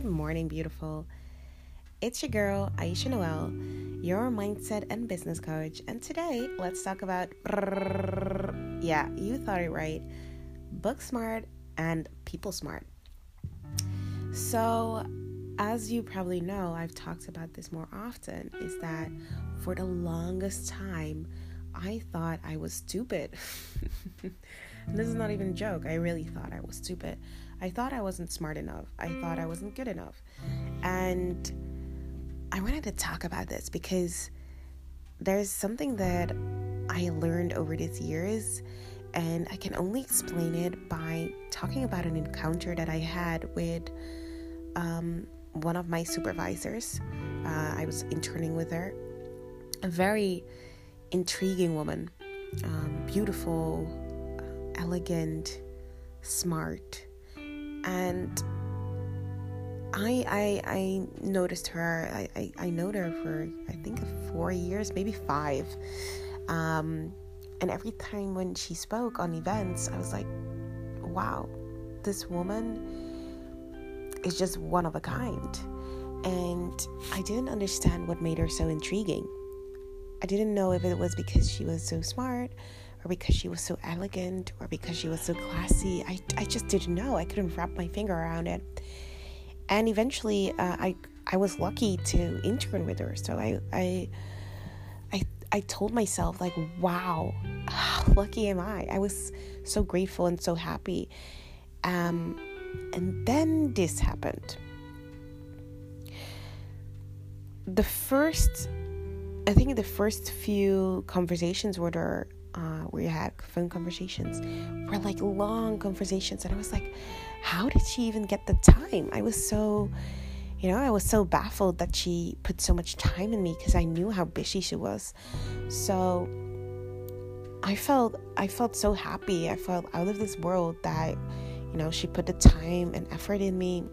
Good morning, beautiful. It's your girl, Ayesha Noëlle, your mindset and business coach. And today, let's talk about yeah, you thought it right book smart and people smart. So, as you probably know, I've talked about this more often, is that for the longest time, I thought I was stupid. this is not even a joke. I really thought I was stupid. I thought I wasn't smart enough. I thought I wasn't good enough. And I wanted to talk about this because there's something that I learned over these years, and I can only explain it by talking about an encounter that I had with um, one of my supervisors. Uh, I was interning with her, a very intriguing woman, um, beautiful, elegant, smart and I I I noticed her. I I, I know her for I think four years, maybe five. Um, and every time when she spoke on events, I was like, wow, this woman is just one of a kind. And I didn't understand what made her so intriguing. I didn't know if it was because she was so smart or because she was so elegant or because she was so classy. I, I just didn't know. I couldn't wrap my finger around it. And eventually, uh, I I was lucky to intern with her. So I I I I told myself like, wow, how lucky am I? I was so grateful and so happy. Um, and then this happened. The first, I think the first few conversations with her uh, we had phone conversations were like long conversations and i was like how did she even get the time? I was so you know i was so baffled that she put so much time in me because i knew how busy she was. So i felt i felt so happy. I felt out of this world that you know she put the time and effort in me.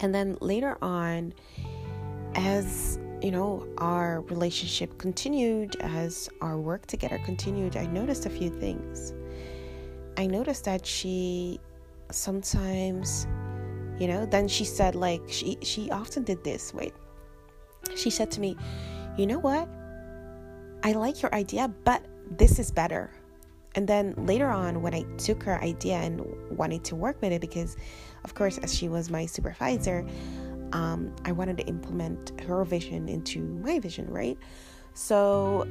And then later on as you know, our relationship continued, as our work together continued, I noticed a few things. I noticed that she sometimes, you know, then she said, like, she, she often did this. Wait, she said to me, you know what? I like your idea, but this is better. And then later on, when I took her idea and wanted to work with it, because of course, as she was my supervisor, um, I wanted to implement her vision into my vision, right? So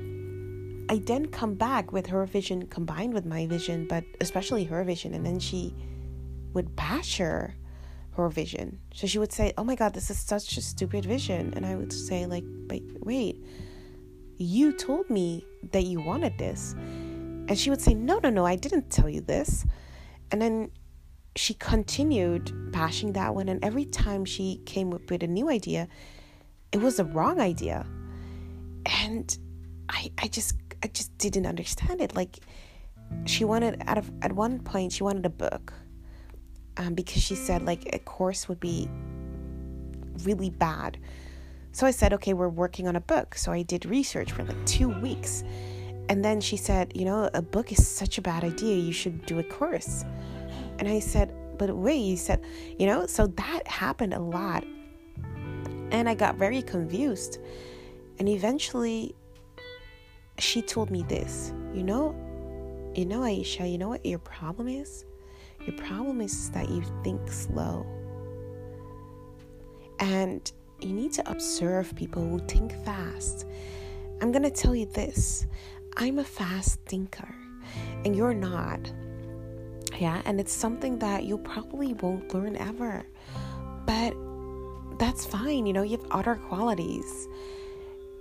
I then come back with her vision combined with my vision, but especially her vision, and then she would bash her her vision. So she would say, "Oh my God, this is such a stupid vision," and I would say, "Like, but wait, you told me that you wanted this," and she would say, "No, no, no, I didn't tell you this," and then she continued bashing that one, and every time she came up with a new idea, it was a wrong idea. And I I just I just didn't understand it. Like she wanted of at one point she wanted a book. Um, because she said like a course would be really bad. So I said, okay, we're working on a book. So I did research for like two weeks. And then she said, you know, a book is such a bad idea. You should do a course. And I said, But wait, you said, you know, so that happened a lot. And I got very confused. And eventually, she told me this, you know, you know, Ayesha, you know what your problem is? Your problem is that you think slow. And you need to observe people who think fast. I'm going to tell you this I'm a fast thinker, and you're not. Yeah, and it's something that you probably won't learn ever. But that's fine, you know, you have other qualities.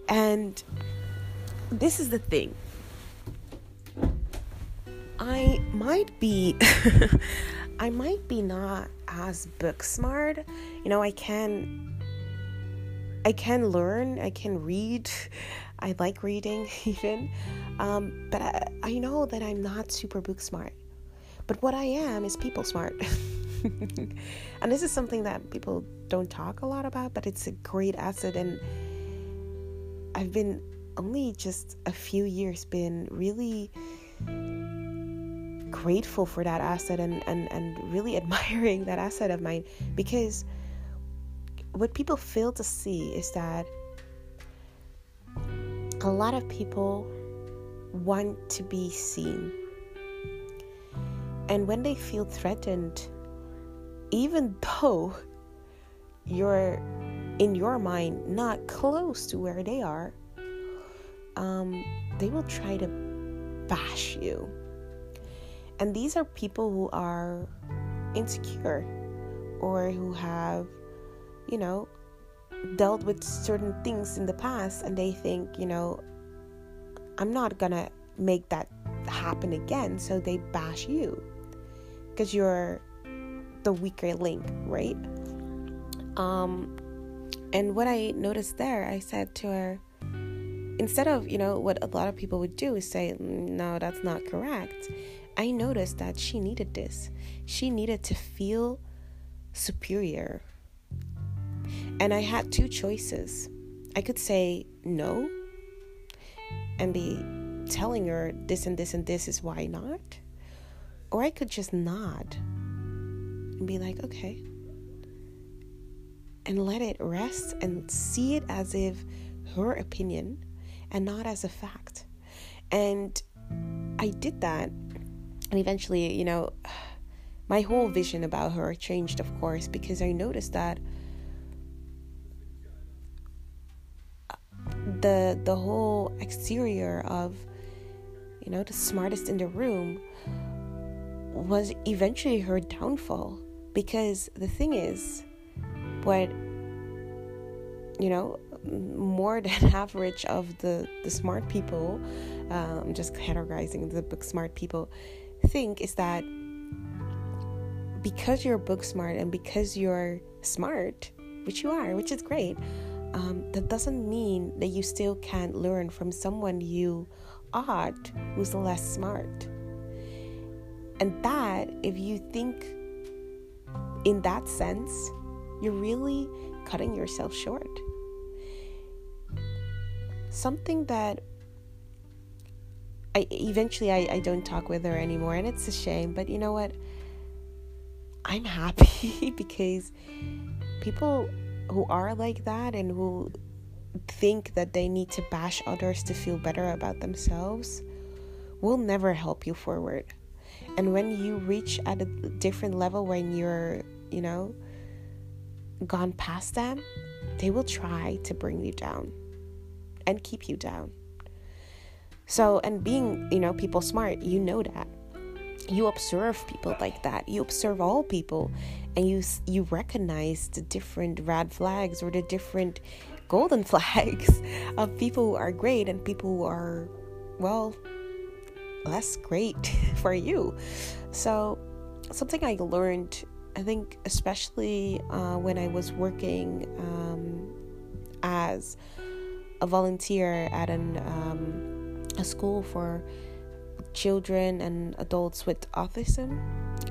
And this is the thing. I might be I might be not as book smart. You know, I can I can learn, I can read. I like reading even. Um, but I, I know that I'm not super book smart. But what I am is people smart. and this is something that people don't talk a lot about, but it's a great asset. And I've been only just a few years been really grateful for that asset and, and, and really admiring that asset of mine because what people fail to see is that a lot of people want to be seen. And when they feel threatened, even though you're in your mind not close to where they are, um, they will try to bash you. And these are people who are insecure or who have, you know, dealt with certain things in the past and they think, you know, I'm not gonna make that happen again. So they bash you because you're the weaker link, right? Um, and what I noticed there, I said to her, instead of, you know, what a lot of people would do is say, no, that's not correct. I noticed that she needed this. She needed to feel superior. And I had two choices. I could say no and be telling her this and this and this is why not. Or I could just nod and be like, okay. And let it rest and see it as if her opinion and not as a fact. And I did that. And eventually, you know, my whole vision about her changed, of course, because I noticed that uh, the the whole exterior of you know the smartest in the room was eventually her downfall. Because the thing is what you know more than average of the the smart people um, just categorizing the book smart people think is that because you're book smart and because you're smart which you are which is great um, that doesn't mean that you still can't learn from someone you ought who's less smart and that if you think in that sense you're really cutting yourself short something that I eventually I, I don't talk with her anymore and it's a shame but you know what I'm happy because people who are like that and who think that they need to bash others to feel better about themselves will never help you forward. And when you reach at a different level when you're, you know, gone past them, they will try to bring you down and keep you down. So, and being, you know, people smart, you know that. You observe people like that. You observe all people and you you recognize the different red flags or the different golden flags of people who are great and people who are well less great for you. So, something I learned, I think, especially uh, when I was working um, as a volunteer at an um, a school for children and adults with autism,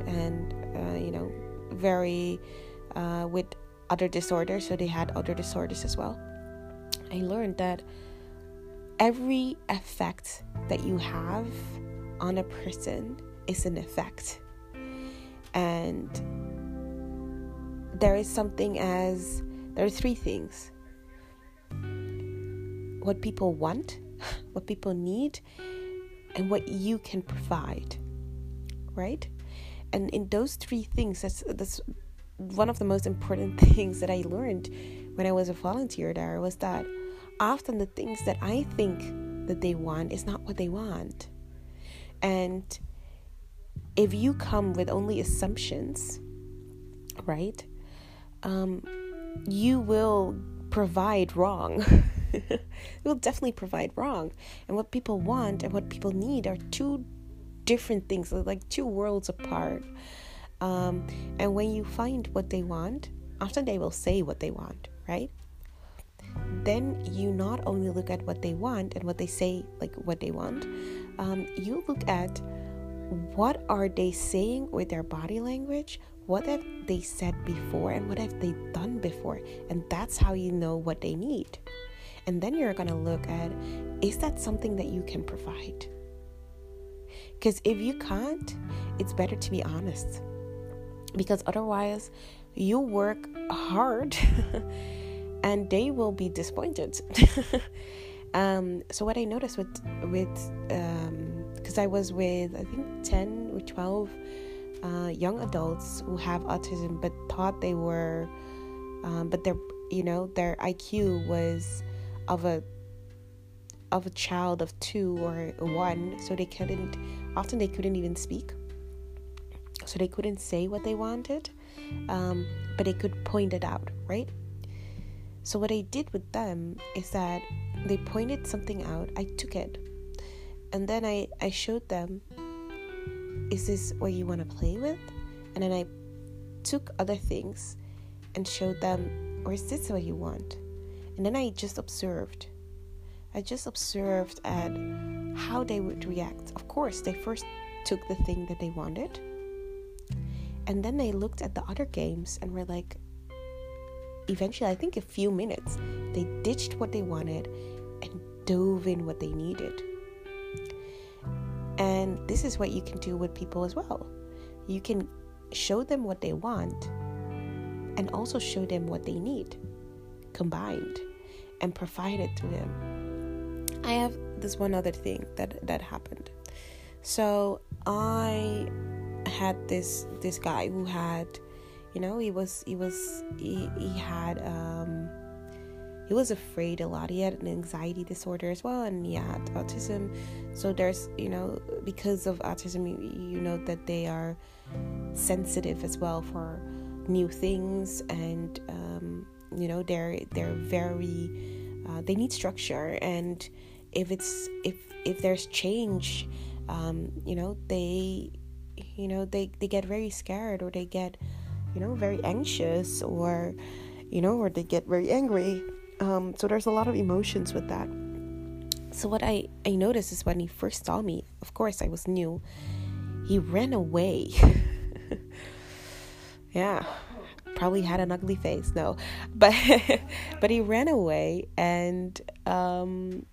and uh, you know, very uh, with other disorders, so they had other disorders as well. I learned that every effect that you have on a person is an effect, and there is something as there are three things what people want, what people need, and what you can provide. Right? And in those three things, that's that's one of the most important things that I learned when I was a volunteer there was that often the things that I think that they want is not what they want. And if you come with only assumptions, right, um, you will provide wrong. you'll definitely provide wrong. And what people want and what people need are two different things, like two worlds apart. Um, and when you find what they want, often they will say what they want, right? Then you not only look at what they want and what they say, like what they want, um, you look at what are they saying with their body language what have they said before and what have they done before and that's how you know what they need and then you're to look at is that something that you can provide? Because if you can't, it's better to be honest. Because otherwise, you work hard and they will be disappointed. um, so what I noticed with with because um, I was with I think ten or twelve uh, young adults who have autism but thought they were, um, but their you know their IQ was of a of a child of two or one, so they couldn't often they couldn't even speak, so they couldn't say what they wanted, um, but they could point it out, right? So what I did with them is that they pointed something out, I took it, and then I I showed them, is this what you want to play with? And then I took other things and showed them, or is this what you want? And then I just observed. I just observed at how they would react. Of course, they first took the thing that they wanted. And then they looked at the other games and were like, eventually, I think a few minutes, they ditched what they wanted and dove in what they needed. And this is what you can do with people as well. You can show them what they want and also show them what they need combined and provide it to them. I have this one other thing that that happened. So I had this this guy who had you know he was he was he, he had um he was afraid a lot. He had an anxiety disorder as well and he had autism. So there's you know because of autism you, you know that they are sensitive as well for new things and um, you know they're they're very uh, they need structure. And if it's if if there's change um, you know they you know they they get very scared or they get you know very anxious or you know or they get very angry. Um, so there's a lot of emotions with that. So what i i noticed is when he first saw me of course i was new he ran away. Yeah probably had an ugly face no. But but he ran away and um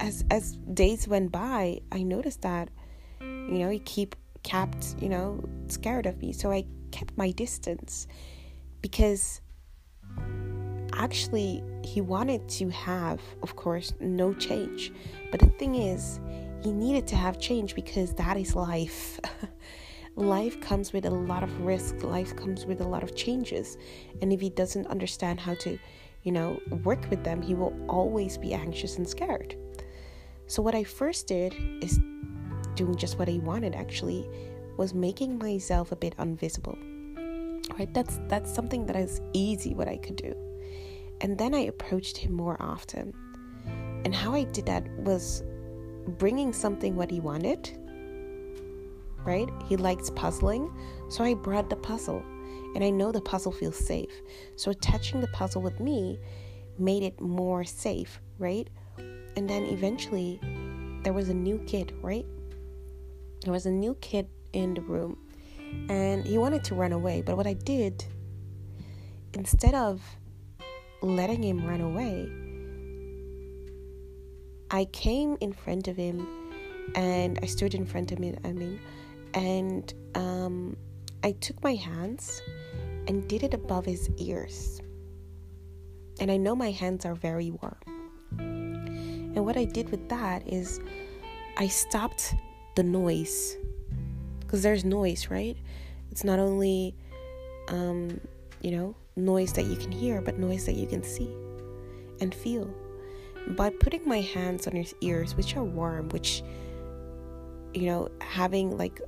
as as days went by i noticed that you know he keep kept you know scared of me. So i kept my distance because actually he wanted to have of course no change. But the thing is he needed to have change because that is life. Life comes with a lot of risk. Life comes with a lot of changes. And if he doesn't understand how to you know work with them he will always be anxious and scared. So what i first did is doing just what i wanted actually was making myself a bit invisible right that's that's something that is easy what i could do and then i approached him more often and how i did that was bringing something what he wanted right? He likes puzzling. So I brought the puzzle. And I know the puzzle feels safe. So attaching the puzzle with me made it more safe, right? And then eventually there was a new kid, right? There was a new kid in the room and he wanted to run away. But what I did, instead of letting him run away, I came in front of him and I stood in front of him. I mean, and um, I took my hands and did it above his ears. And I know my hands are very warm. And what I did with that is I stopped the noise because there's noise, right? It's not only, um, you know, noise that you can hear, but noise that you can see and feel. By putting my hands on his ears, which are warm, which, you know, having like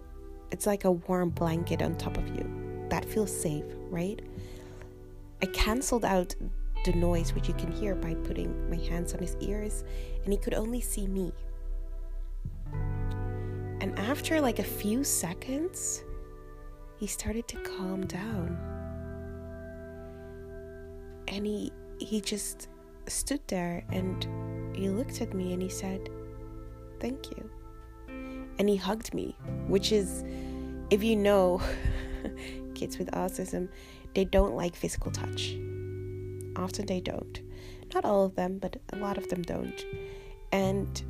it's like a warm blanket on top of you. That feels safe, right? I canceled out the noise which you can hear by putting my hands on his ears, and he could only see me. And after like a few seconds, he started to calm down. And he he just stood there and he looked at me and he said, "Thank you." And he hugged me, which is if you know kids with autism, they don't like physical touch. Often they don't. Not all of them, but a lot of them don't. And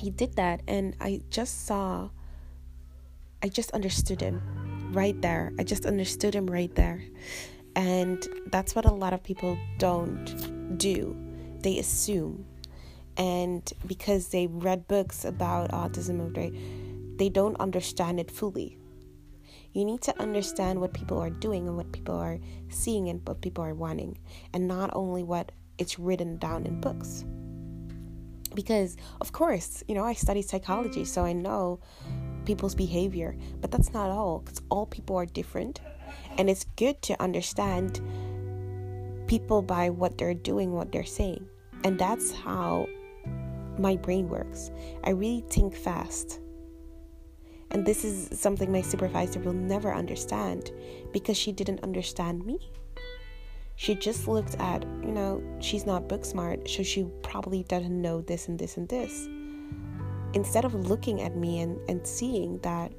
he did that, and I just saw, I just understood him. right there. I just understood him right there. And that's what a lot of people don't do. They assume. And because they read books about autism they, they don't understand it fully. You need to understand what people are doing and what people are seeing and what people are wanting, and not only what it's written down in books. Because, of course, you know, I study psychology, so I know people's behavior, but that's not all, because all people are different. And it's good to understand people by what they're doing, what they're saying. And that's how my brain works. I really think fast. And this is something my supervisor will never understand because she didn't understand me. She just looked at, you know, she's not book smart, so she probably doesn't know this and this and this. Instead of looking at me and, and seeing that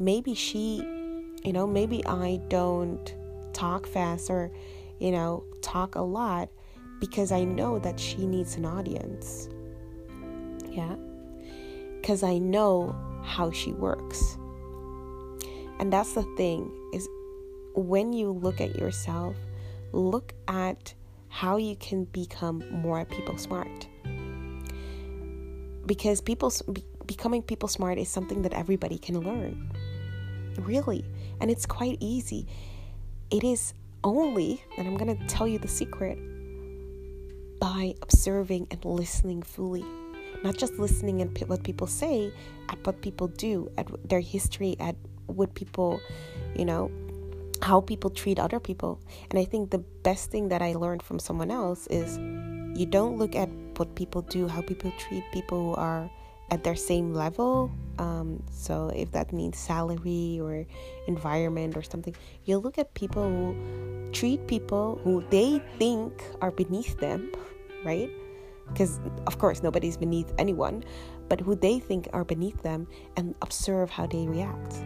maybe she, you know, maybe I don't talk fast or, you know, talk a lot because I know that she needs an audience. Yeah. Because I know how she works. And that's the thing is when you look at yourself, look at how you can become more people smart. Because people becoming people smart is something that everybody can learn. Really, and it's quite easy. It is only, and I'm going to tell you the secret, by observing and listening fully not just listening at what people say, at what people do, at their history, at what people, you know, how people treat other people. And I think the best thing that I learned from someone else is you don't look at what people do, how people treat people who are at their same level. Um, so if that means salary or environment or something, you look at people who treat people who they think are beneath them, right? because of course nobody's beneath anyone, but who they think are beneath them and observe how they react.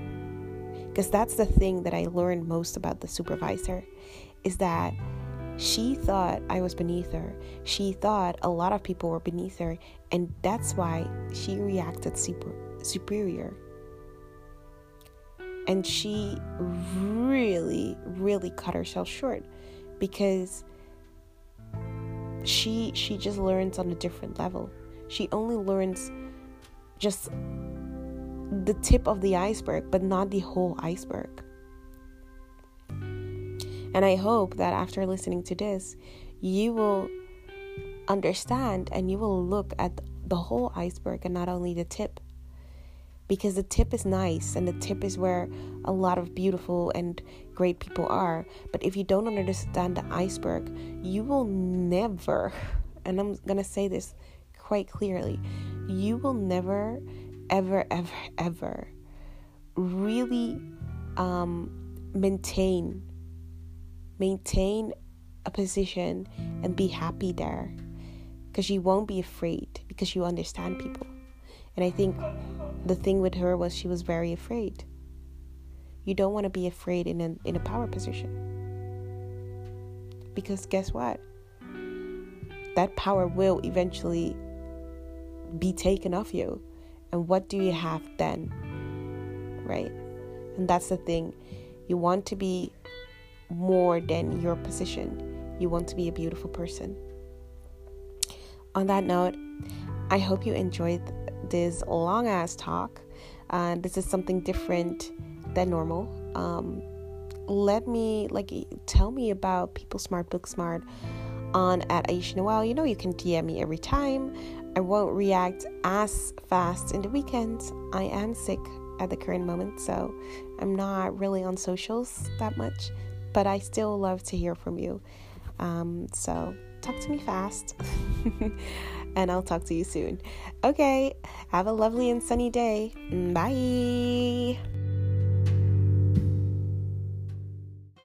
Because that's the thing that I learned most about the supervisor is that she thought I was beneath her. She thought a lot of people were beneath her, and that's why she reacted super, superior. And she really, really cut herself short because she she just learns on a different level she only learns just the tip of the iceberg but not the whole iceberg and i hope that after listening to this you will understand and you will look at the whole iceberg and not only the tip because the tip is nice and the tip is where a lot of beautiful and great people are. But if you don't understand the iceberg, you will never, and I'm gonna say this quite clearly, you will never, ever, ever, ever really um, maintain maintain a position and be happy there because you won't be afraid because you understand people and i think the thing with her was she was very afraid. You don't want to be afraid in a, in a power position. Because guess what? That power will eventually be taken off you. And what do you have then? Right? And that's the thing. You want to be more than your position, you want to be a beautiful person. On that note, I hope you enjoyed this long ass talk. Uh, this is something different than normal. Um, let me like tell me about people smart book smart on at Ayesha Noelle. You know you can DM me every time. I won't react as fast in the weekend. I am sick at the current moment, so I'm not really on socials that much, but I still love to hear from you. Um, so talk to me fast. and I'll talk to you soon. Okay, have a lovely and sunny day. Bye.